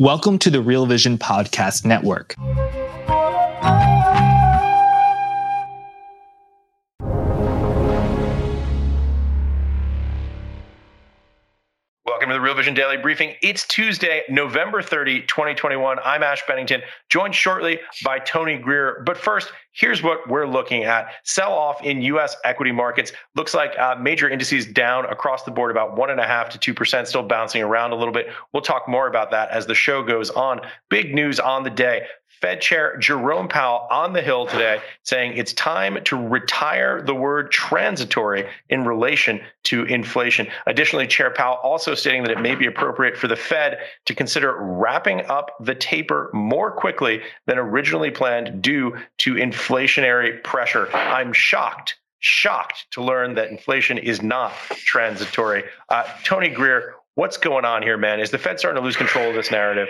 Welcome to the Real Vision Podcast Network. Welcome to the Real Vision Daily Briefing. It's Tuesday, November 30, 2021. I'm Ash Bennington, joined shortly by Tony Greer. But first, here's what we're looking at. Sell off in U.S. equity markets. Looks like uh, major indices down across the board about 1.5 to 2%, still bouncing around a little bit. We'll talk more about that as the show goes on. Big news on the day. Fed Chair Jerome Powell on the Hill today saying it's time to retire the word transitory in relation to inflation. Additionally, Chair Powell also stating that it may be appropriate for the Fed to consider wrapping up the taper more quickly than originally planned due to inflationary pressure. I'm shocked shocked to learn that inflation is not transitory. Uh, Tony Greer, what's going on here, man? Is the Fed starting to lose control of this narrative?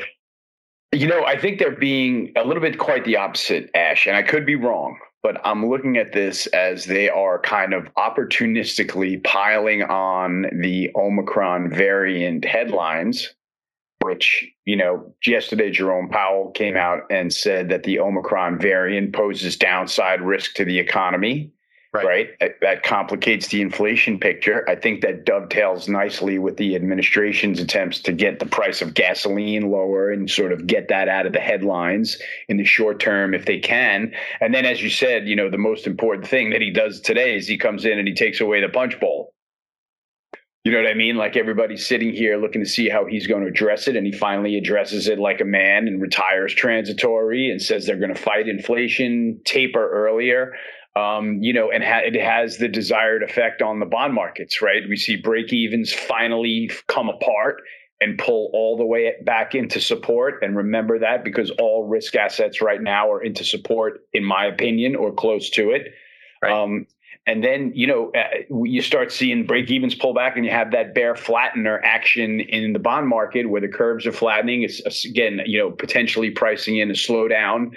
You know, I think they're being a little bit quite the opposite, Ash, and I could be wrong, but I'm looking at this as they are kind of opportunistically piling on the Omicron variant headlines, which, you know, yesterday Jerome Powell came out and said that the Omicron variant poses downside risk to the economy. Right. right. That complicates the inflation picture. I think that dovetails nicely with the administration's attempts to get the price of gasoline lower and sort of get that out of the headlines in the short term if they can. And then, as you said, you know, the most important thing that he does today is he comes in and he takes away the punch bowl. You know what I mean? Like everybody's sitting here looking to see how he's going to address it, and he finally addresses it like a man and retires transitory and says they're going to fight inflation, taper earlier um, you know, and ha- it has the desired effect on the bond markets, right? We see break evens finally come apart and pull all the way back into support. And remember that because all risk assets right now are into support, in my opinion, or close to it. Right. Um, and then you know uh, you start seeing break evens pull back, and you have that bear flattener action in the bond market where the curves are flattening. It's again, you know, potentially pricing in a slowdown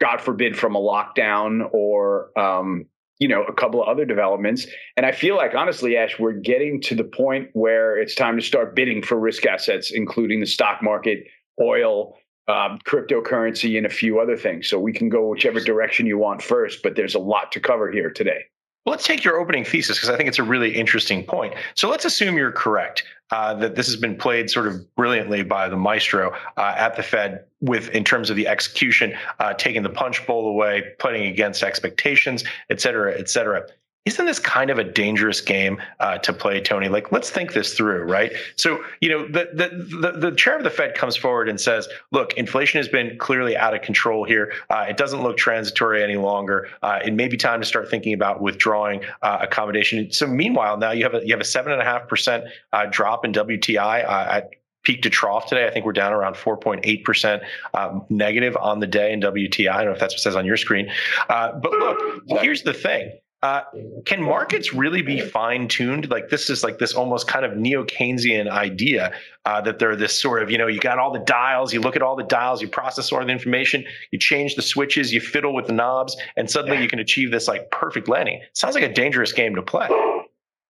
God forbid, from a lockdown or um, you know a couple of other developments. And I feel like honestly, Ash, we're getting to the point where it's time to start bidding for risk assets, including the stock market, oil. Um, cryptocurrency and a few other things. So we can go whichever direction you want first, but there's a lot to cover here today. Well, let's take your opening thesis because I think it's a really interesting point. So let's assume you're correct uh, that this has been played sort of brilliantly by the maestro uh, at the Fed with in terms of the execution, uh, taking the punch bowl away, putting against expectations, et cetera, et cetera isn't this kind of a dangerous game uh, to play, Tony? Like, let's think this through, right? So, you know, the, the, the the chair of the Fed comes forward and says, "Look, inflation has been clearly out of control here. Uh, it doesn't look transitory any longer. Uh, it may be time to start thinking about withdrawing uh, accommodation." So, meanwhile, now you have a you have a seven and a half percent uh, drop in WTI uh, at peak to trough today. I think we're down around 4.8% um, negative on the day in WTI. I don't know if that's what says on your screen. Uh, but look, here's the thing. Uh, can markets really be fine tuned? Like this is like this almost kind of neo Keynesian idea uh, that they're this sort of you know you got all the dials, you look at all the dials, you process all the information, you change the switches, you fiddle with the knobs, and suddenly you can achieve this like perfect landing. Sounds like a dangerous game to play.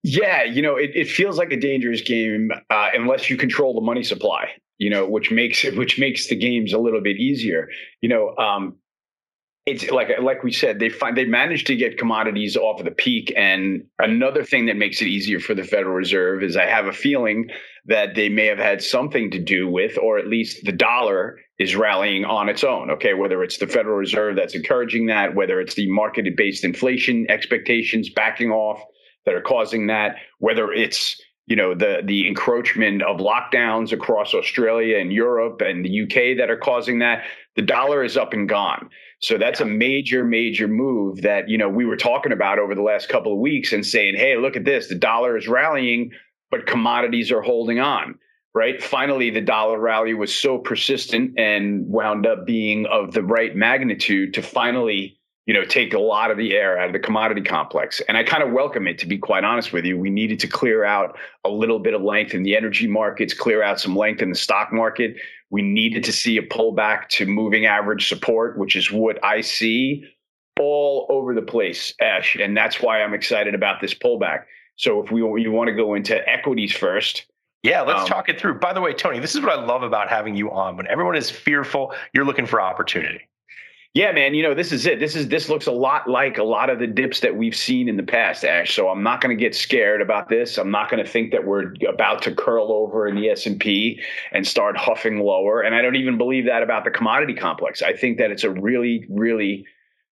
Yeah, you know, it, it feels like a dangerous game uh, unless you control the money supply. You know, which makes it which makes the games a little bit easier. You know, um, it's like like we said they find they managed to get commodities off of the peak. And another thing that makes it easier for the federal reserve is i have a feeling that they may have had something to do with or at least the dollar is rallying on its own. Okay whether it's the federal reserve that's encouraging that whether it's the market based inflation expectations backing off that are causing that whether it's you know the the encroachment of lockdowns across Australia and Europe and the UK that are causing that the dollar is up and gone so that's yeah. a major, major move that, you know, we were talking about over the last couple of weeks and saying, hey, look at this. The dollar is rallying, but commodities are holding on. right? Finally, the dollar rally was so persistent and wound up being of the right magnitude to finally, you know, take a lot of the air out of the commodity complex. And I kind of welcome it, to be quite honest with you. We needed to clear out a little bit of length in the energy markets, clear out some length in the stock market. We needed to see a pullback to moving average support, which is what I see all over the place, Ash. And that's why I'm excited about this pullback. So if we you want to go into equities first, yeah, let's um, talk it through. By the way, Tony, this is what I love about having you on. When everyone is fearful, you're looking for opportunity. Yeah, man. You know, this is it. This is this looks a lot like a lot of the dips that we've seen in the past, Ash. So I'm not going to get scared about this. I'm not going to think that we're about to curl over in the S and P and start huffing lower. And I don't even believe that about the commodity complex. I think that it's a really, really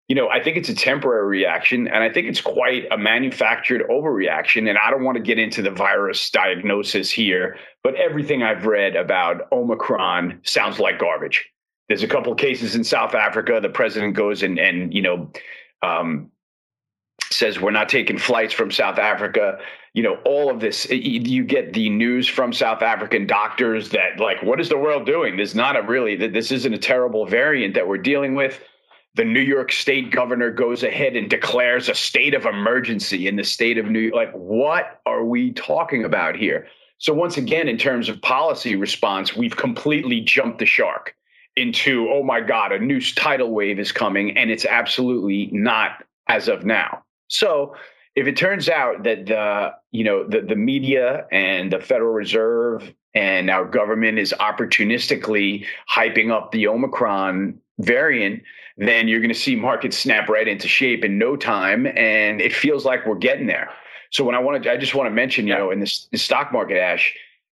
you know, I think it's a temporary reaction, and I think it's quite a manufactured overreaction. And I don't want to get into the virus diagnosis here, but everything I've read about Omicron sounds like garbage. There's a couple of cases in South Africa. The president goes and and you know um, says we're not taking flights from South Africa. You know, all of this. You get the news from South African doctors that like, what is the world doing? There's not a really. This isn't a terrible variant that we're dealing with the New York State governor goes ahead and declares a state of emergency in the state of New York. Like, what are we talking about here? So, once again, in terms of policy response, we've completely jumped the shark into, oh my God, a new tidal wave is coming, and it's absolutely not as of now. So, if it turns out that the you know the, the media and the Federal Reserve and our government is opportunistically hyping up the Omicron variant, then you're going to see markets snap right into shape in no time. And it feels like we're getting there. So when I want to, I just want to mention, you know, in this, the stock market, Ash,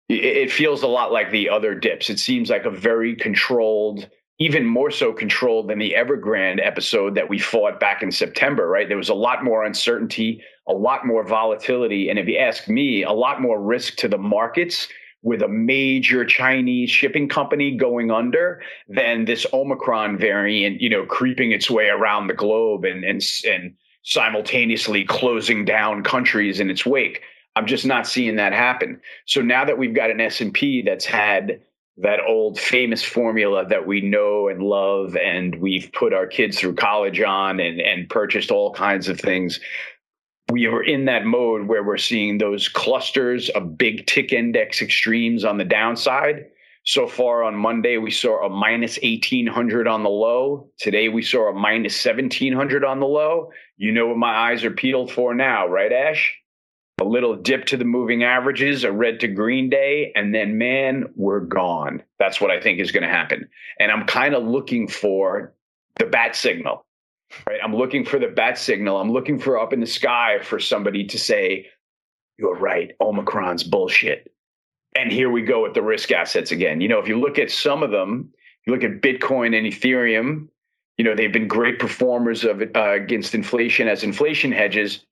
it, feels a lot like the other dips. It seems like a very controlled, even more so controlled than the Evergrande episode that we fought back in September, right? There was a lot more uncertainty, a lot more volatility. And if you ask me, a lot more risk to the markets with a major Chinese shipping company going under than this Omicron variant, you know, creeping its way around the globe and and and simultaneously closing down countries in its wake. I'm just not seeing that happen. So now that we've got an S&P that's had that old famous formula that we know and love and we've put our kids through college on and and purchased all kinds of things we are in that mode where we're seeing those clusters of big tick index extremes on the downside. So far on Monday, we saw a minus 1800 on the low. Today, we saw a minus 1700 on the low. You know what my eyes are peeled for now, right, Ash? A little dip to the moving averages, a red to green day, and then, man, we're gone. That's what I think is going to happen. And I'm kind of looking for the bat signal right? I'm looking for the bat signal. I'm looking for up in the sky for somebody to say, you're right, Omicron's bullshit. And here we go with the risk assets again. You know, if you look at some of them, you look at Bitcoin and Ethereum, you know, they've been great performers of uh, against inflation as inflation hedges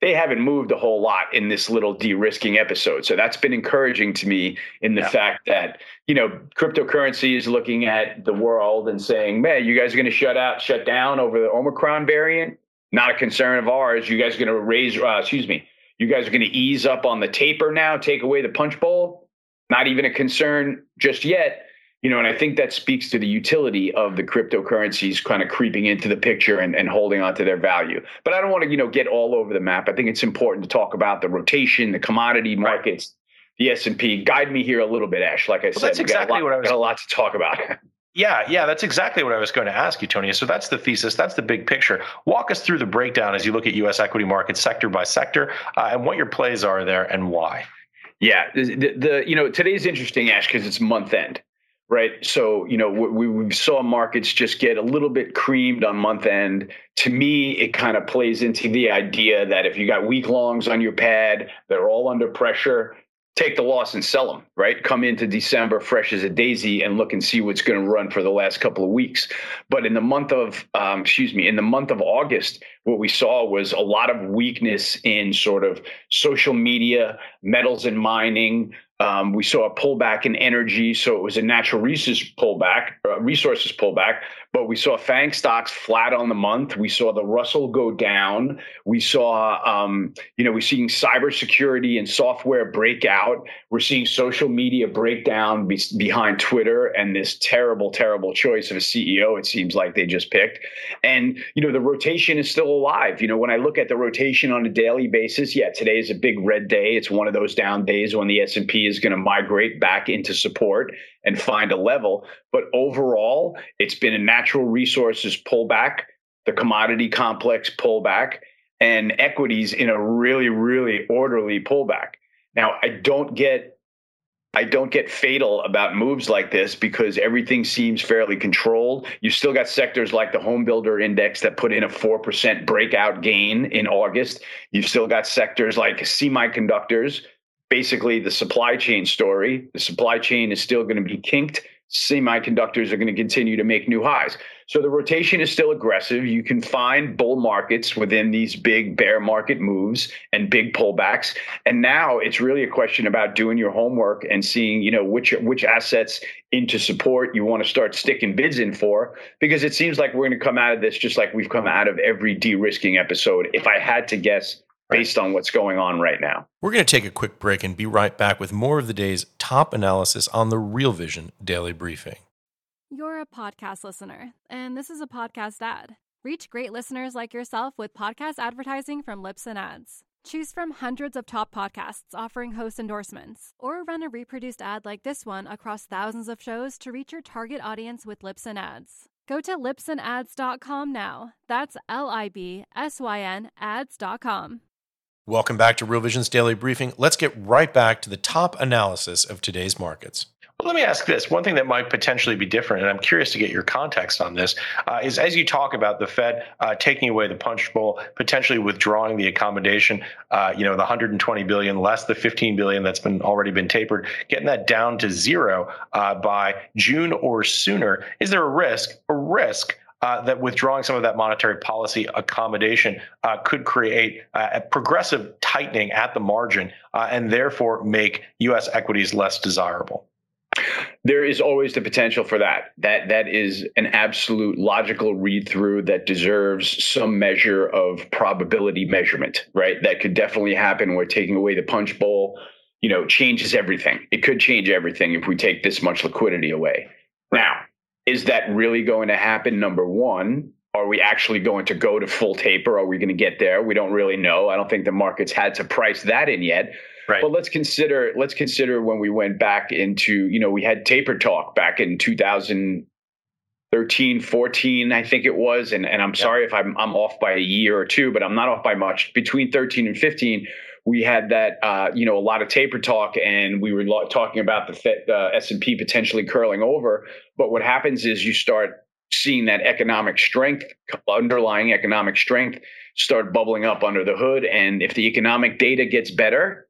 they haven't moved a whole lot in this little de-risking episode. So that's been encouraging to me in the yeah. fact that, you know, cryptocurrency is looking at the world and saying, man, you guys are going to shut out, shut down over the Omicron variant? Not a concern of ours. You guys are going to raise, uh, excuse me, you guys are going to ease up on the taper now, take away the punch bowl? Not even a concern just yet you know, and I think that speaks to the utility of the cryptocurrencies kind of creeping into the picture and, and holding on to their value. But I don't want to, you know, get all over the map. I think it's important to talk about the rotation, the commodity markets, right. the S and P. Guide me here a little bit, Ash. Like I well, said, that's exactly lot, what I was. Got a lot to talk about. Yeah, yeah, that's exactly what I was going to ask you, Tony. So that's the thesis, that's the big picture. Walk us through the breakdown as you look at U.S. equity markets sector by sector, uh, and what your plays are there and why. Yeah, the, the you know today's interesting, Ash, because it's month end right? So, you know, we, we saw markets just get a little bit creamed on month end. To me, it kind of plays into the idea that if you got weak longs on your pad, they're all under pressure, take the loss and sell them, right? Come into December fresh as a daisy and look and see what's going to run for the last couple of weeks. But in the month of, um, excuse me, in the month of August, what we saw was a lot of weakness in sort of social media, metals and mining, Um, we saw a pullback in energy, so it was a natural resources pullback, uh, resources pullback. But we saw FANG stocks flat on the month. We saw the Russell go down. We saw, um, you know, we're seeing cybersecurity and software break out. We're seeing social media breakdown be- behind Twitter and this terrible, terrible choice of a CEO. It seems like they just picked. And you know, the rotation is still alive. You know, when I look at the rotation on a daily basis, yeah, today is a big red day. It's one of those down days when the S and P is going to migrate back into support and find a level. But overall, it's been a natural resources pullback, the commodity complex pullback, and equities in a really, really orderly pullback. Now, I don't get I don't get fatal about moves like this because everything seems fairly controlled. You still got sectors like the home builder index that put in a 4% breakout gain in August. You've still got sectors like semiconductors basically the supply chain story. The supply chain is still going to be kinked. Semiconductors are going to continue to make new highs. So the rotation is still aggressive. You can find bull markets within these big bear market moves and big pullbacks. And now it's really a question about doing your homework and seeing, you know, which which assets into support you want to start sticking bids in for because it seems like we're going to come out of this just like we've come out of every de-risking episode. If I had to guess based on what's going on right now. We're going to take a quick break and be right back with more of the day's top analysis on the Real Vision Daily Briefing. You're a podcast listener, and this is a podcast ad. Reach great listeners like yourself with podcast advertising from Libsyn Ads. Choose from hundreds of top podcasts offering host endorsements, or run a reproduced ad like this one across thousands of shows to reach your target audience with Libsyn Ads. Go to libsynads.com now. That's L I B S Y N ads.com. Welcome back to Real Vision's Daily Briefing. Let's get right back to the top analysis of today's markets. Well, let me ask this. One thing that might potentially be different, and I'm curious to get your context on this, uh, is as you talk about the Fed uh, taking away the punch bowl, potentially withdrawing the accommodation, uh, you know, the 120 billion less the 15 billion that's been already been tapered, getting that down to zero uh, by June or sooner. Is there a risk, a risk uh, that withdrawing some of that monetary policy accommodation uh, could create uh, a progressive tightening at the margin uh, and therefore make U.S. equities less desirable. There is always the potential for that. That that is an absolute logical read through that deserves some measure of probability measurement, right? That could definitely happen where taking away the punch bowl, you know, changes everything. It could change everything if we take this much liquidity away. Now, is that really going to happen? Number one, are we actually going to go to full taper? Are we going to get there? We don't really know. I don't think the market's had to price that in yet. Right. But let's consider let's consider when we went back into, you know, we had taper talk back in 2013, 14, I think it was. And and I'm yep. sorry if I'm I'm off by a year or two, but I'm not off by much. Between 13 and 15, we had that uh, you know a lot of taper talk and we were talking about the Fed, uh, S&P potentially curling over but what happens is you start seeing that economic strength underlying economic strength start bubbling up under the hood and if the economic data gets better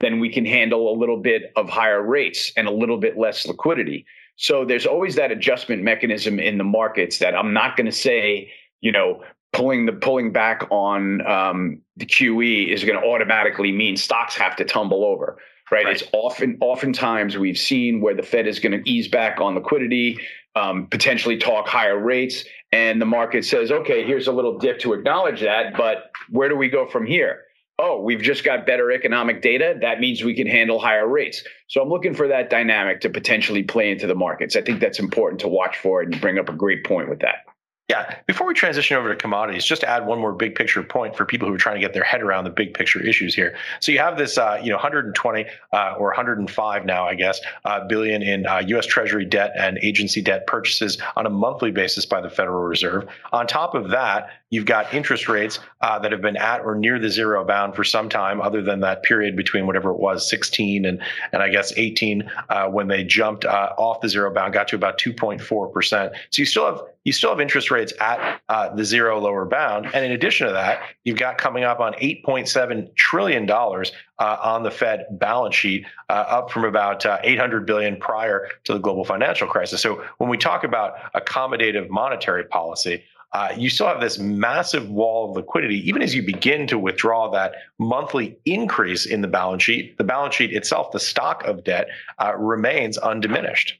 then we can handle a little bit of higher rates and a little bit less liquidity so there's always that adjustment mechanism in the markets that I'm not going to say you know pulling the pulling back on um, the QE is going to automatically mean stocks have to tumble over. Right? right? It's often oftentimes we've seen where the Fed is going to ease back on liquidity, um, potentially talk higher rates, and the market says, "Okay, here's a little dip to acknowledge that, but where do we go from here?" Oh, we've just got better economic data. That means we can handle higher rates. So I'm looking for that dynamic to potentially play into the markets. I think that's important to watch for, and you bring up a great point with that. Yeah. Before we transition over to commodities, just to add one more big picture point for people who are trying to get their head around the big picture issues here. So you have this, uh, you know, 120 uh, or 105 now, I guess, uh, billion in U.S. Uh, Treasury debt and agency debt purchases on a monthly basis by the Federal Reserve. On top of that, you've got interest rates uh, that have been at or near the zero bound for some time, other than that period between whatever it was, 16 and and I guess 18, uh, when they jumped off the zero bound, got to about 2.4 percent. So you still have you still have interest rates at uh, the zero lower bound. And in addition to that, you've got coming up on $8.7 trillion uh, on the Fed balance sheet, uh, up from about uh, 800 billion prior to the global financial crisis. So when we talk about accommodative monetary policy, uh, you still have this massive wall of liquidity. Even as you begin to withdraw that monthly increase in the balance sheet, the balance sheet itself, the stock of debt, uh, remains undiminished.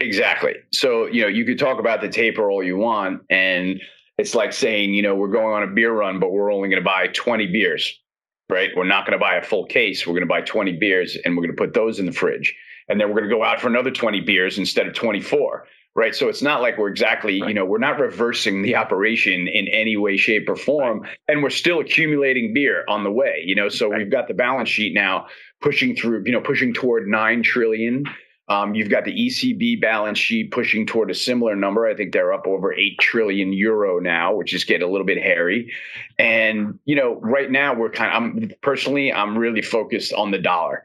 Exactly. So, you know, you could talk about the taper all you want. And it's like saying, you know, we're going on a beer run, but we're only going to buy 20 beers, right? We're not going to buy a full case. We're going to buy 20 beers and we're going to put those in the fridge. And then we're going to go out for another 20 beers instead of 24 right so it's not like we're exactly right. you know we're not reversing the operation in any way shape or form right. and we're still accumulating beer on the way you know so right. we've got the balance sheet now pushing through you know pushing toward 9 trillion um, you've got the ECB balance sheet pushing toward a similar number. I think they're up over 8 trillion euro now, which is getting a little bit hairy. And, you know, right now we're kind of, I'm personally, I'm really focused on the dollar,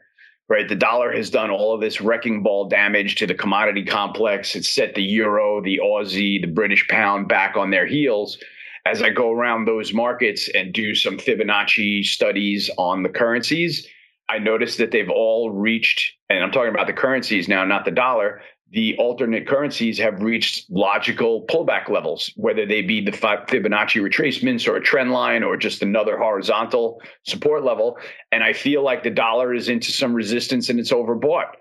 right? The dollar has done all of this wrecking ball damage to the commodity complex. It's set the euro, the Aussie, the British pound back on their heels. As I go around those markets and do some Fibonacci studies on the currencies, I notice that they've all reached, and I'm talking about the currencies now, not the dollar. The alternate currencies have reached logical pullback levels, whether they be the Fibonacci retracements or a trend line or just another horizontal support level. And I feel like the dollar is into some resistance and it's overbought.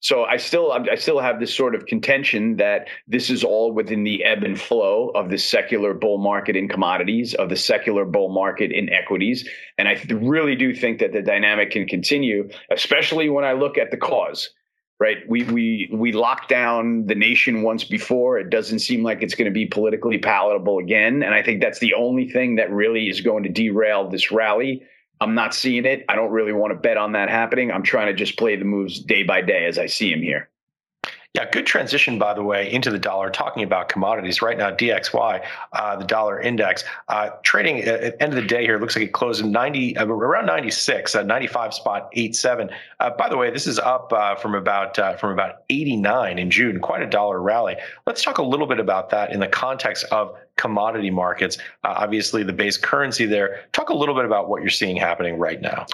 So I still I still have this sort of contention that this is all within the ebb and flow of the secular bull market in commodities, of the secular bull market in equities, and I really do think that the dynamic can continue, especially when I look at the cause. Right, we we we locked down the nation once before. It doesn't seem like it's going to be politically palatable again, and I think that's the only thing that really is going to derail this rally I'm not seeing it. I don't really want to bet on that happening. I'm trying to just play the moves day by day as I see them here. Yeah, good transition, by the way, into the dollar. Talking about commodities right now, DXY, uh, the dollar index, uh, trading at, at, the end of the day here looks like it closed in 90 uh, around 96, uh, 95 spot 87. Uh, by the way, this is up uh, from about from about 89 in June. Quite a dollar rally. Let's talk a little bit about that in the context of commodity markets. obviously, the base currency there. Talk a little bit about what you're seeing happening right now.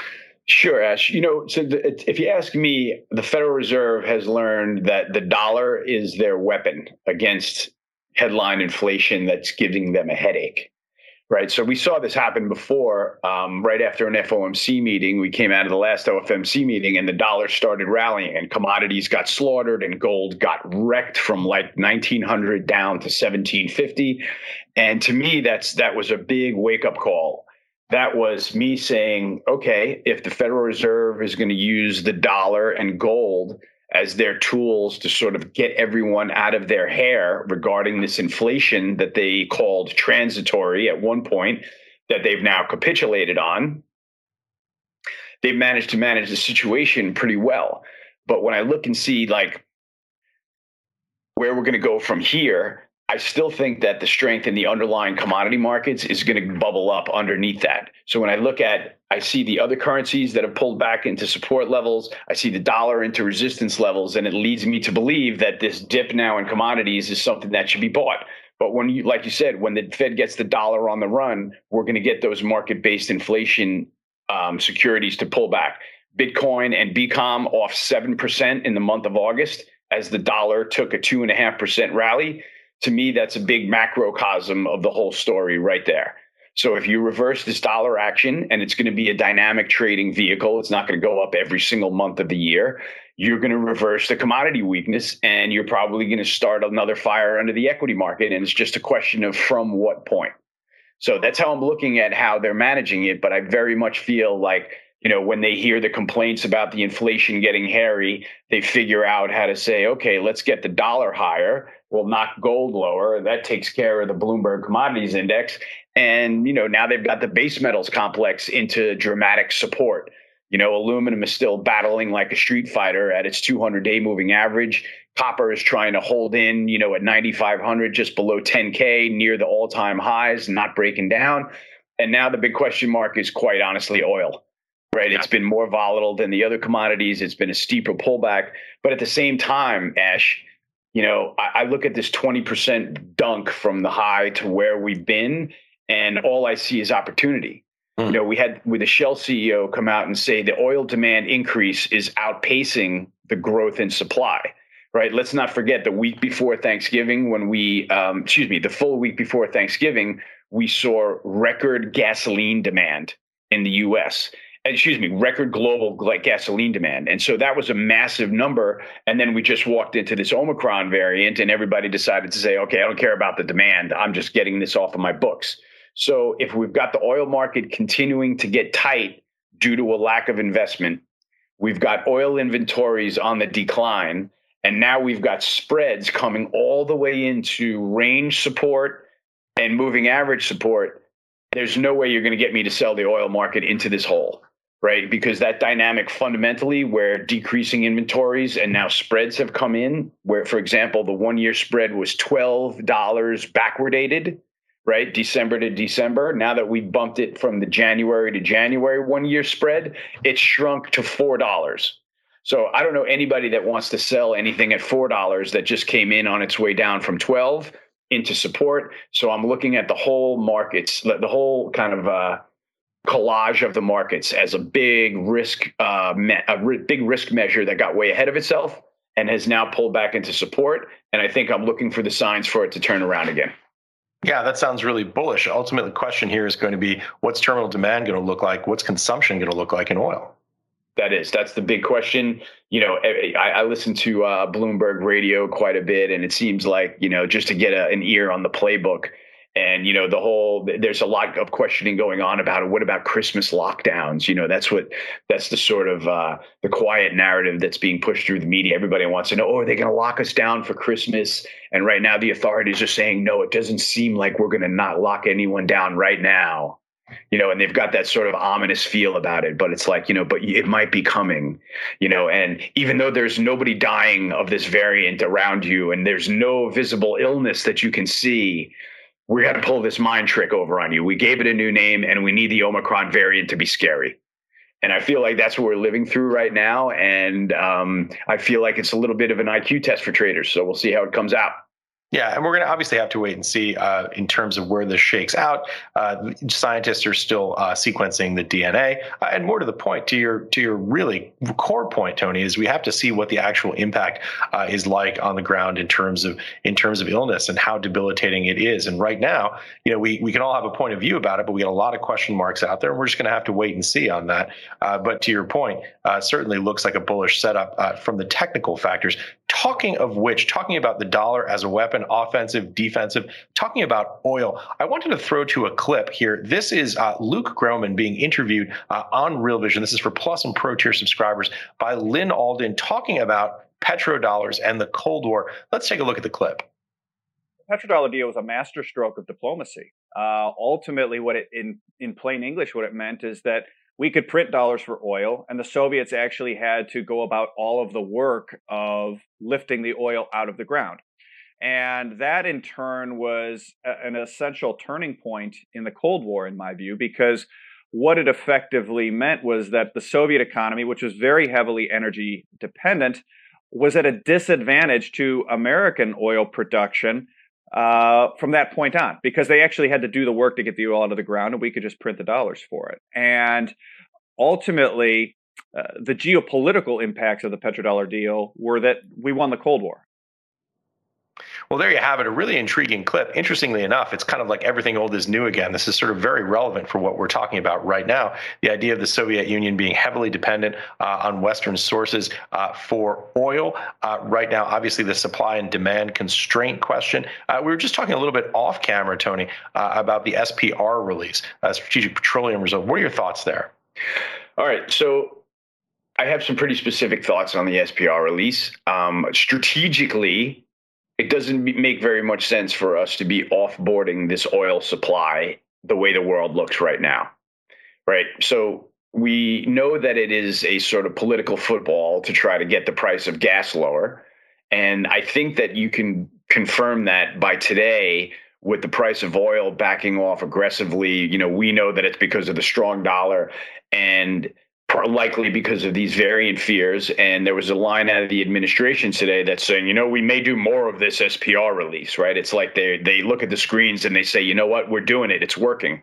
Sure, Ash. You know, so the, if you ask me, the Federal Reserve has learned that the dollar is their weapon against headline inflation that's giving them a headache. Right. So we saw this happen before, um, right after an FOMC meeting. We came out of the last FOMC meeting and the dollar started rallying and commodities got slaughtered and gold got wrecked from like 1900 down to 1750. And to me, that's that was a big wake up call that was me saying, okay, if the Federal Reserve is going to use the dollar and gold as their tools to sort of get everyone out of their hair regarding this inflation that they called transitory at one point, that they've now capitulated on, they've managed to manage the situation pretty well. But when I look and see like where we're going to go from here, I still think that the strength in the underlying commodity markets is going to bubble up underneath that. So when I look at, I see the other currencies that have pulled back into support levels. I see the dollar into resistance levels, and it leads me to believe that this dip now in commodities is something that should be bought. But when you, like you said, when the Fed gets the dollar on the run, we're going to get those market-based inflation um, securities to pull back. Bitcoin and BCOM off seven percent in the month of August as the dollar took a two and a half percent rally to me, that's a big macrocosm of the whole story right there. So if you reverse this dollar action and it's going to be a dynamic trading vehicle, it's not going to go up every single month of the year. You're going to reverse the commodity weakness and you're probably going to start another fire under the equity market. And it's just a question of from what point. So that's how I'm looking at how they're managing it. But I very much feel like, you know, when they hear the complaints about the inflation getting hairy, they figure out how to say, okay, let's get the dollar higher will knock gold lower. That takes care of the Bloomberg Commodities Index. And, you know, now they've got the base metals complex into dramatic support. You know, aluminum is still battling like a street fighter at its 200 day moving average. Copper is trying to hold in, you know, at 9,500, just below 10K, near the all time highs, not breaking down. And now the big question mark is quite honestly oil, right? It's been more volatile than the other commodities. It's been a steeper pullback. But at the same time, Ash, you know, I, I look at this 20% dunk from the high to where we've been, and all I see is opportunity. Mm. You know, we had with the Shell CEO come out and say the oil demand increase is outpacing the growth in supply. right? Let's not forget the week before Thanksgiving, when we, um, excuse me, the full week before Thanksgiving, we saw record gasoline demand in the US. Excuse me, record global like gasoline demand. And so that was a massive number. And then we just walked into this Omicron variant, and everybody decided to say, okay, I don't care about the demand. I'm just getting this off of my books. So if we've got the oil market continuing to get tight due to a lack of investment, we've got oil inventories on the decline and now we've got spreads coming all the way into range support and moving average support. There's no way you're going to get me to sell the oil market into this hole, right? Because that dynamic fundamentally, where decreasing inventories and now spreads have come in, where, for example, the one year spread was $12 backwardated, right? December to December. Now that we bumped it from the January to January one year spread, it shrunk to $4 so I don't know anybody that wants to sell anything at four dollars that just came in on its way down from twelve into support. So I'm looking at the whole markets, the whole kind of uh, collage of the markets as a big risk, uh, me- a r- big risk measure that got way ahead of itself and has now pulled back into support. And I think I'm looking for the signs for it to turn around again. Yeah, that sounds really bullish. Ultimately, the question here is going to be what's terminal demand going to look like? What's consumption going to look like in oil? That is, that's the big question. You know, I, I listen to uh, Bloomberg radio quite a bit, and it seems like, you know, just to get a, an ear on the playbook. And, you know, the whole, there's a lot of questioning going on about it. What about Christmas lockdowns? You know, that's what, that's the sort of uh, the quiet narrative that's being pushed through the media. Everybody wants to know, oh, are they going to lock us down for Christmas? And right now, the authorities are saying, no, it doesn't seem like we're going to not lock anyone down right now you know, and they've got that sort of ominous feel about it. But it's like, you know, but it might be coming, you know, and even though there's nobody dying of this variant around you and there's no visible illness that you can see, we got to pull this mind trick over on you. We gave it a new name and we need the Omicron variant to be scary. And I feel like that's what we're living through right now. And um, I feel like it's a little bit of an IQ test for traders. So we'll see how it comes out. Yeah, and we're going to obviously have to wait and see uh, in terms of where this shakes out. Uh, scientists are still uh, sequencing the DNA, uh, and more to the point, to your to your really core point, Tony, is we have to see what the actual impact uh, is like on the ground in terms of in terms of illness and how debilitating it is. And right now, you know, we we can all have a point of view about it, but we got a lot of question marks out there, and we're just going to have to wait and see on that. Uh, but to your point, certainly looks like a bullish setup from the technical factors. Talking of which, talking about the dollar as a weapon, offensive, defensive, talking about oil, I wanted to throw to a clip here. This is uh, Luke Gromen being interviewed uh, on Real Vision. This is for Plus and Pro tier subscribers by Lyn Alden talking about petrodollars and the Cold War. Let's take a look at the clip. The petrodollar deal was a masterstroke of diplomacy. Uh, ultimately, what it in in plain English, what it meant is that we could print dollars for oil, and the Soviets actually had to go about all of the work of lifting the oil out of the ground. And that in turn was an essential turning point in the Cold War, in my view, because what it effectively meant was that the Soviet economy, which was very heavily energy dependent, was at a disadvantage to American oil production uh, from that point on because they actually had to do the work to get the oil out of the ground and we could just print the dollars for it. And ultimately, uh, the geopolitical impacts of the petrodollar deal were that we won the Cold War. Well, there you have it. A really intriguing clip. Interestingly enough, it's kind of like everything old is new again. This is sort of very relevant for what we're talking about right now. The idea of the Soviet Union being heavily dependent uh, on Western sources uh, for oil. Uh, right now, obviously, the supply and demand constraint question. Uh, we were just talking a little bit off camera, Tony, uh, about the SPR release, uh, Strategic Petroleum Reserve. What are your thoughts there? All right. So I have some pretty specific thoughts on the SPR release. Um, strategically, it doesn't make very much sense for us to be offboarding this oil supply the way the world looks right now. Right. So we know that it is a sort of political football to try to get the price of gas lower. And I think that you can confirm that by today with the price of oil backing off aggressively. You know, we know that it's because of the strong dollar and likely because of these variant fears. And there was a line out of the administration today that's saying, you know, we may do more of this SPR release, right? It's like they they look at the screens and they say, you know what, we're doing it, it's working.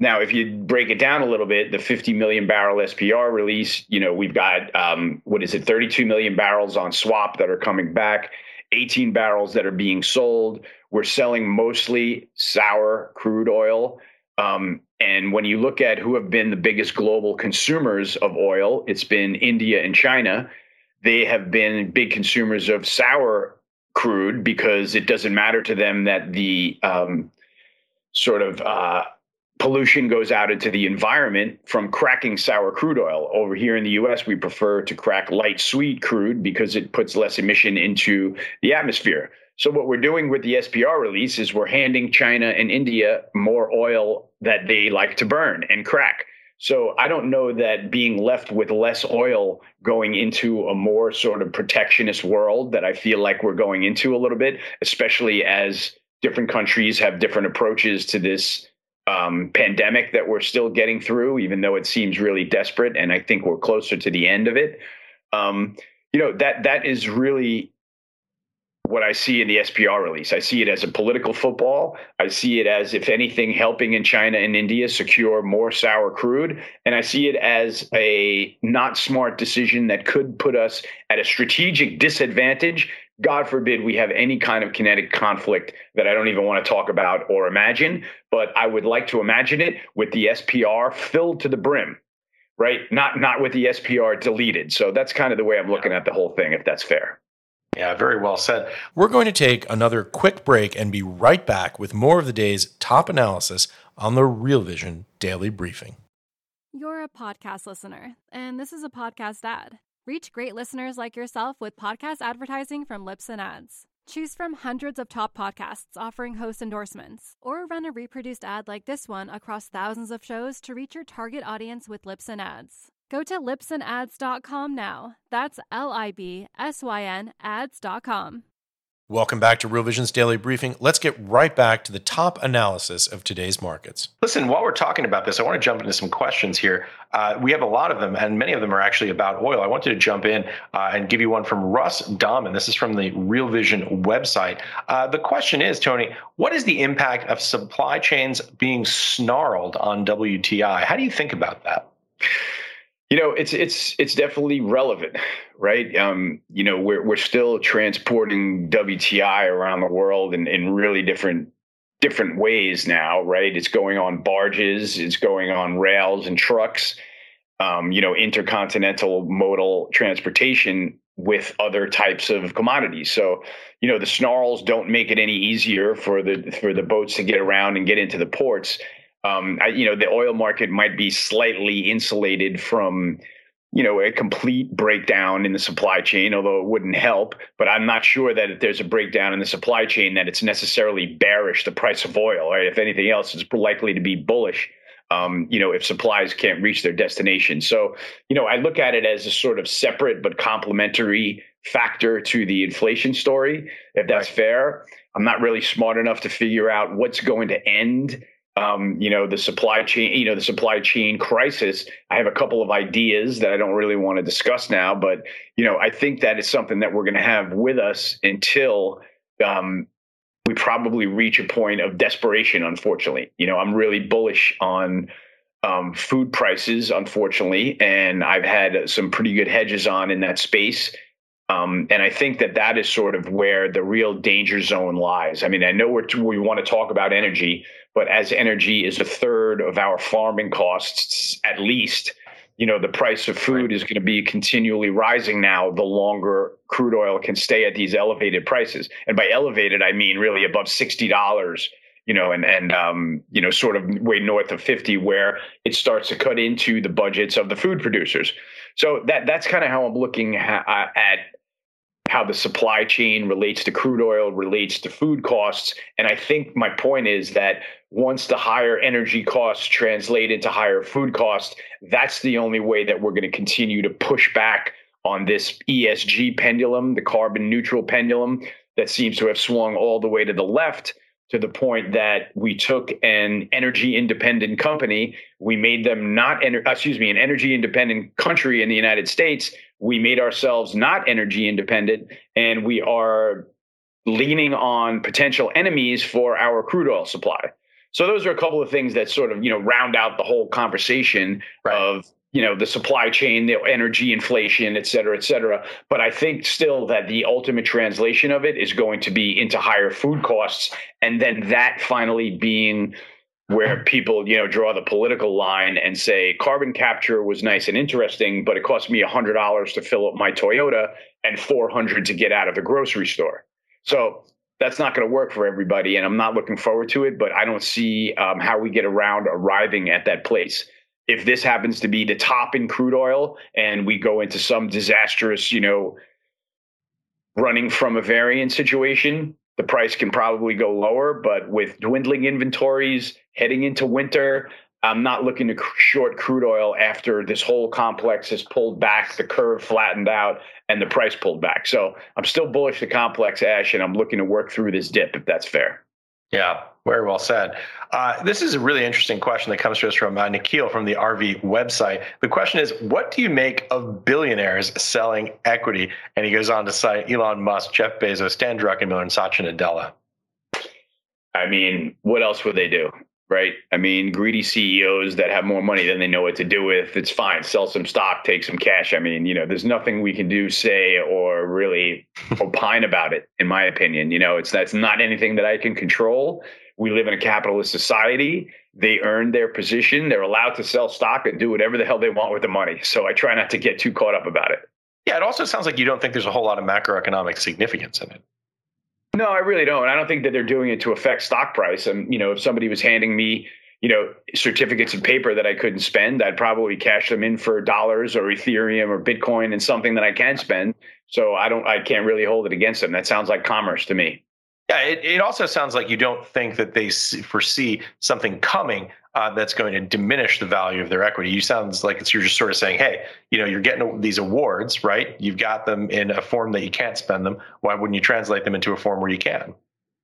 Now, if you break it down a little bit, the 50 million barrel SPR release, you know, we've got um, what is it, 32 million barrels on swap that are coming back, 18 barrels that are being sold. We're selling mostly sour crude oil. Um, and when you look at who have been the biggest global consumers of oil, it's been India and China. They have been big consumers of sour crude because it doesn't matter to them that the um, sort of uh, pollution goes out into the environment from cracking sour crude oil. Over here in the US, we prefer to crack light sweet crude because it puts less emission into the atmosphere. So, what we're doing with the SPR release is we're handing China and India more oil that they like to burn and crack. So, I don't know that being left with less oil going into a more sort of protectionist world that I feel like we're going into a little bit, especially as different countries have different approaches to this um, pandemic that we're still getting through, even though it seems really desperate. And I think we're closer to the end of it. Um, you know that that is really what I see in the SPR release. I see it as a political football. I see it as, if anything, helping in China and India secure more sour crude. And I see it as a not smart decision that could put us at a strategic disadvantage God forbid we have any kind of kinetic conflict that I don't even want to talk about or imagine, but I would like to imagine it with the SPR filled to the brim, right? Not not with the SPR deleted. So that's kind of the way I'm looking at the whole thing, if that's fair. Yeah, very well said. We're going to take another quick break and be right back with more of the day's top analysis on the Real Vision Daily Briefing. You're a podcast listener, and this is a podcast ad. Reach great listeners like yourself with podcast advertising from Libsyn Ads. Choose from hundreds of top podcasts offering host endorsements, or run a reproduced ad like this one across thousands of shows to reach your target audience with Libsyn Ads. Go to libsynads.com now. That's L I B S Y N ads.com. Welcome back to Real Vision's Daily Briefing. Let's get right back to the top analysis of today's markets. Listen, while we're talking about this, I want to jump into some questions here. Uh, we have a lot of them, and many of them are actually about oil. I wanted to jump in uh, and give you one from Russ Dahman. This is from the Real Vision website. Uh, the question is, Tony, what is the impact of supply chains being snarled on WTI? How do you think about that? You know, it's it's it's definitely relevant, right? Um, you know, we're we're still transporting WTI around the world in, in really different different ways now, right? It's going on barges, it's going on rails and trucks, um, you know, intercontinental modal transportation with other types of commodities. So, you know, the snarls don't make it any easier for the for the boats to get around and get into the ports um, I, you know, the oil market might be slightly insulated from, you know, a complete breakdown in the supply chain, although it wouldn't help. But I'm not sure that if there's a breakdown in the supply chain, that it's necessarily bearish the price of oil. Right? If anything else, it's likely to be bullish. Um, you know, if supplies can't reach their destination. So, you know, I look at it as a sort of separate but complementary factor to the inflation story, if that's right. fair. I'm not really smart enough to figure out what's going to end um, you know, the supply chain, you know, the supply chain crisis. I have a couple of ideas that I don't really want to discuss now, but you know, I think that is something that we're going to have with us until um, we probably reach a point of desperation. Unfortunately, you know, I'm really bullish on um, food prices, unfortunately, and I've had some pretty good hedges on in that space. Um, and I think that that is sort of where the real danger zone lies. I mean, I know we're, we want to talk about energy, but as energy is a third of our farming costs, at least, you know, the price of food is going to be continually rising now the longer crude oil can stay at these elevated prices. And by elevated, I mean really above $60 you know, and and um, you know, sort of way north of 50, where it starts to cut into the budgets of the food producers. So that that's kind of how I'm looking ha- uh, at how the supply chain relates to crude oil, relates to food costs. And I think my point is that once the higher energy costs translate into higher food costs, that's the only way that we're going to continue to push back on this ESG pendulum, the carbon neutral pendulum that seems to have swung all the way to the left to the point that we took an energy independent company, we made them not, ener- excuse me, an energy independent country in the United States. We made ourselves not energy independent, and we are leaning on potential enemies for our crude oil supply. So those are a couple of things that sort of you know round out the whole conversation right. of you know the supply chain the energy inflation et cetera et cetera but i think still that the ultimate translation of it is going to be into higher food costs and then that finally being where people you know draw the political line and say carbon capture was nice and interesting but it cost me $100 to fill up my toyota and 400 to get out of the grocery store so that's not going to work for everybody and i'm not looking forward to it but i don't see um, how we get around arriving at that place if this happens to be the top in crude oil and we go into some disastrous, you know, running from a variant situation, the price can probably go lower. But with dwindling inventories heading into winter, I'm not looking to short crude oil after this whole complex has pulled back, the curve flattened out, and the price pulled back. So I'm still bullish the complex, Ash, and I'm looking to work through this dip if that's fair. Yeah, very well said. Uh, this is a really interesting question that comes to us from uh, Nikhil from the RV website. The question is, what do you make of billionaires selling equity? And he goes on to cite Elon Musk, Jeff Bezos, Stan Druckenmiller, and Satya Nadella. I mean, what else would they do? Right? I mean, greedy CEOs that have more money than they know what to do with, it's fine. Sell some stock, take some cash. I mean, you know, there's nothing we can do, say, or really opine about it, in my opinion. You know, it's that's not anything that I can control. We live in a capitalist society. They earn their position. They're allowed to sell stock and do whatever the hell they want with the money. So I try not to get too caught up about it. Yeah, it also sounds like you don't think there's a whole lot of macroeconomic significance in it. No, I really don't. I don't think that they're doing it to affect stock price. And you know, if somebody was handing me, you know, certificates of paper that I couldn't spend, I'd probably cash them in for dollars or Ethereum or Bitcoin and something that I can spend. So I don't, I can't really hold it against them. That sounds like commerce to me. Yeah, it, it also sounds like you don't think that they foresee something coming uh, that's going to diminish the value of their equity. You sounds like it's you're just sort of saying, hey, you know, you're getting these awards, right? You've got them in a form that you can't spend them. Why wouldn't you translate them into a form where you can?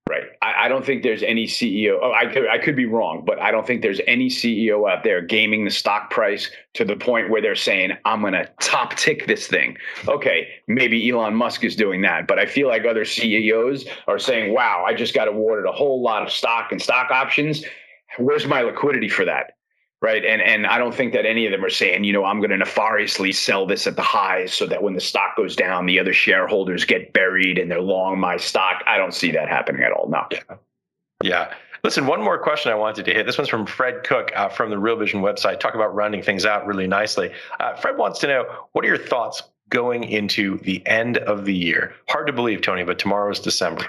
Right. I, I don't think there's any CEO. Oh, I could I could be wrong, but I don't think there's any CEO out there gaming the stock price to the point where they're saying, "I'm going to top tick this thing." Okay, maybe Elon Musk is doing that, but I feel like other CEOs are saying, "Wow, I just got awarded a whole lot of stock and stock options." Where's my liquidity for that? Right. And and I don't think that any of them are saying, you know, I'm going to nefariously sell this at the highs so that when the stock goes down, the other shareholders get buried and they're long my stock. I don't see that happening at all. No. Yeah. Yeah. Listen, one more question I wanted to hit. This one's from Fred Cook uh, from the Real Vision website. Talk about rounding things out really nicely. Uh, Fred wants to know what are your thoughts going into the end of the year? Hard to believe, Tony, but tomorrow is December.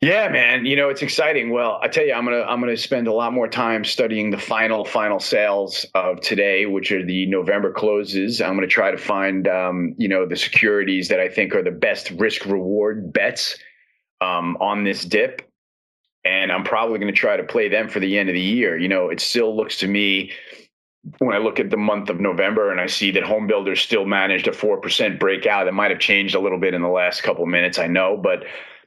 Yeah, man. You know, it's exciting. Well, I tell you, I'm gonna I'm gonna spend a lot more time studying the final final sales of today, which are the November closes. I'm gonna try to find um, you know the securities that I think are the best risk reward bets um, on this dip, and I'm probably gonna try to play them for the end of the year. You know, it still looks to me when I look at the month of November and I see that home builders still managed a four percent breakout. It might have changed a little bit in the last couple of minutes, I know, but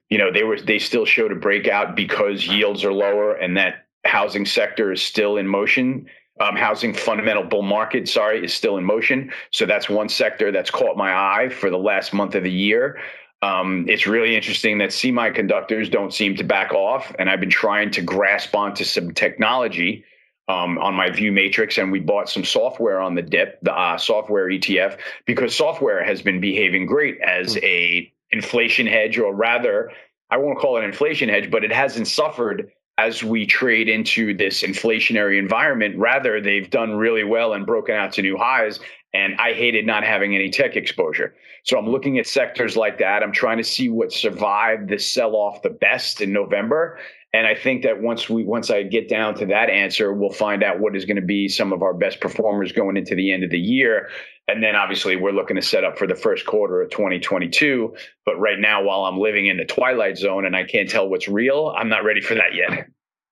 you know they were they still showed a breakout because yields are lower and that housing sector is still in motion. Um, housing fundamental bull market sorry is still in motion. So that's one sector that's caught my eye for the last month of the year. Um, it's really interesting that semiconductors don't seem to back off and i've been trying to grasp onto some technology um, on my view matrix and we bought some software on the dip the uh, software etf because software has been behaving great as hmm. a inflation hedge, or rather, I won't call it inflation hedge, but it hasn't suffered as we trade into this inflationary environment. Rather, they've done really well and broken out to new highs. And I hated not having any tech exposure. So I'm looking at sectors like that. I'm trying to see what survived the sell off the best in November. And I think that once we once I get down to that answer, we'll find out what is going to be some of our best performers going into the end of the year. And then obviously we're looking to set up for the first quarter of 2022. But right now, while I'm living in the twilight zone and I can't tell what's real, I'm not ready for that yet.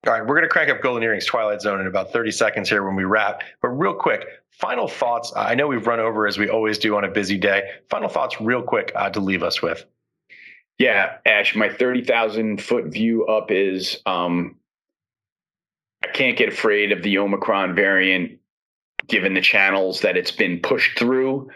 All right, we're going to crank up Golden Earring's Twilight Zone in about 30 seconds here when we wrap. But real quick, final thoughts. I know we've run over as we always do on a busy day. Final thoughts, real quick, uh, to leave us with. Yeah, Ash, my 30,000 foot view up is um, I can't get afraid of the Omicron variant given the channels that it's been pushed through.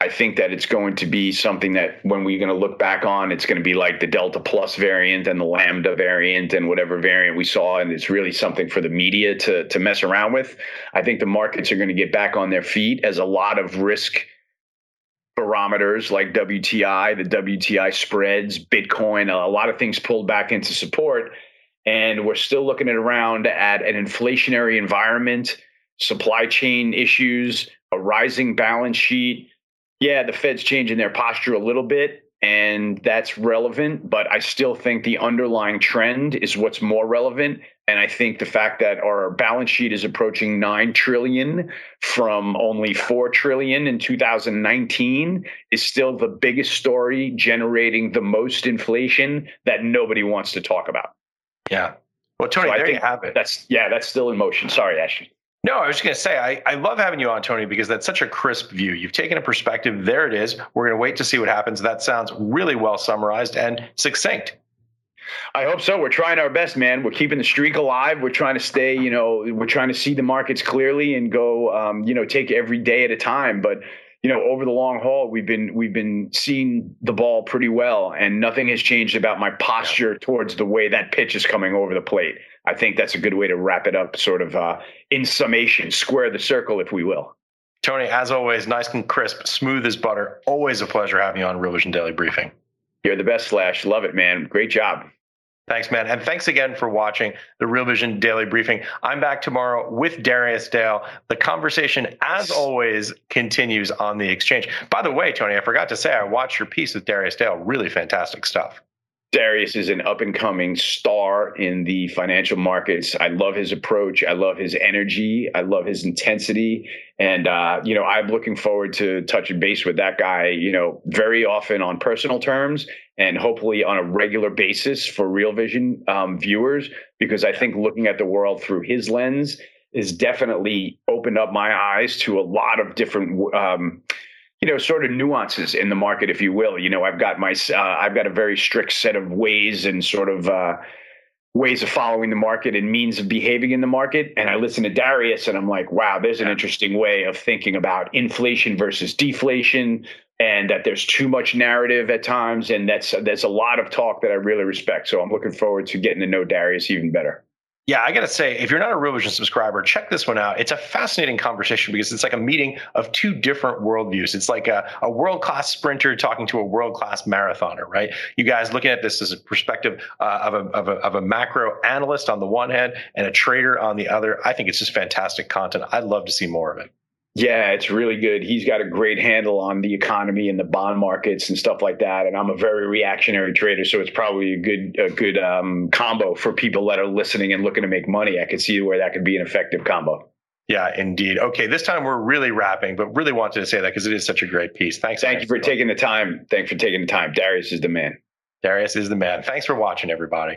I think that it's going to be something that when we're going to look back on, it's going to be like the Delta Plus variant and the Lambda variant and whatever variant we saw. And it's really something for the media to, to mess around with. I think the markets are going to get back on their feet as a lot of risk barometers like WTI, the WTI spreads, Bitcoin, a lot of things pulled back into support. And we're still looking at around at an inflationary environment, supply chain issues, a rising balance sheet yeah, the Fed's changing their posture a little bit, and that's relevant. But I still think the underlying trend is what's more relevant. And I think the fact that our balance sheet is approaching nine trillion from only four trillion in 2019 is still the biggest story, generating the most inflation that nobody wants to talk about. Yeah. Well, Tony, so there you have it. That's yeah, that's still in motion. Sorry, Ashley. No, I was just going to say, I, I love having you on, Tony, because that's such a crisp view. You've taken a perspective. There it is. We're going to wait to see what happens. That sounds really well summarized and succinct. I hope so. We're trying our best, man. We're keeping the streak alive. We're trying to stay, you know, we're trying to see the markets clearly and go, um, you know, take every day at a time. But you know, over the long haul, we've been we've been seeing the ball pretty well, and nothing has changed about my posture yeah. towards the way that pitch is coming over the plate. I think that's a good way to wrap it up, sort of uh, in summation, square the circle, if we will. Tony, as always, nice and crisp, smooth as butter. Always a pleasure having you on Real Vision Daily Briefing. You're the best, Slash. Love it, man. Great job. Thanks, man. And thanks again for watching the Real Vision Daily Briefing. I'm back tomorrow with Darius Dale. The conversation, as always, continues on the exchange. By the way, Tony, I forgot to say I watched your piece with Darius Dale. Really fantastic stuff. Darius is an up and coming star in the financial markets. I love his approach. I love his energy. I love his intensity. And, uh, you know, I'm looking forward to touching base with that guy, you know, very often on personal terms and hopefully on a regular basis for Real Vision um, viewers, because I think looking at the world through his lens is definitely opened up my eyes to a lot of different. Um, you know, sort of nuances in the market, if you will. You know, I've got my, uh, I've got a very strict set of ways and sort of uh, ways of following the market and means of behaving in the market. And I listen to Darius, and I'm like, wow, there's an interesting way of thinking about inflation versus deflation, and that there's too much narrative at times, and that's that's a lot of talk that I really respect. So I'm looking forward to getting to know Darius even better. Yeah, I got to say, if you're not a Real Vision subscriber, check this one out. It's a fascinating conversation because it's like a meeting of two different worldviews. It's like a, a world class sprinter talking to a world class marathoner, right? You guys looking at this as a perspective uh, of, a, of, a, of a macro analyst on the one hand and a trader on the other. I think it's just fantastic content. I'd love to see more of it. Yeah, it's really good. He's got a great handle on the economy and the bond markets and stuff like that. And I'm a very reactionary trader, so it's probably a good a good um, combo for people that are listening and looking to make money. I could see where that could be an effective combo. Yeah, indeed. Okay, this time we're really wrapping, but really wanted to say that because it is such a great piece. Thanks. Thank you for taking the time. Thanks for taking the time. Darius is the man. Darius is the man. Thanks for watching, everybody.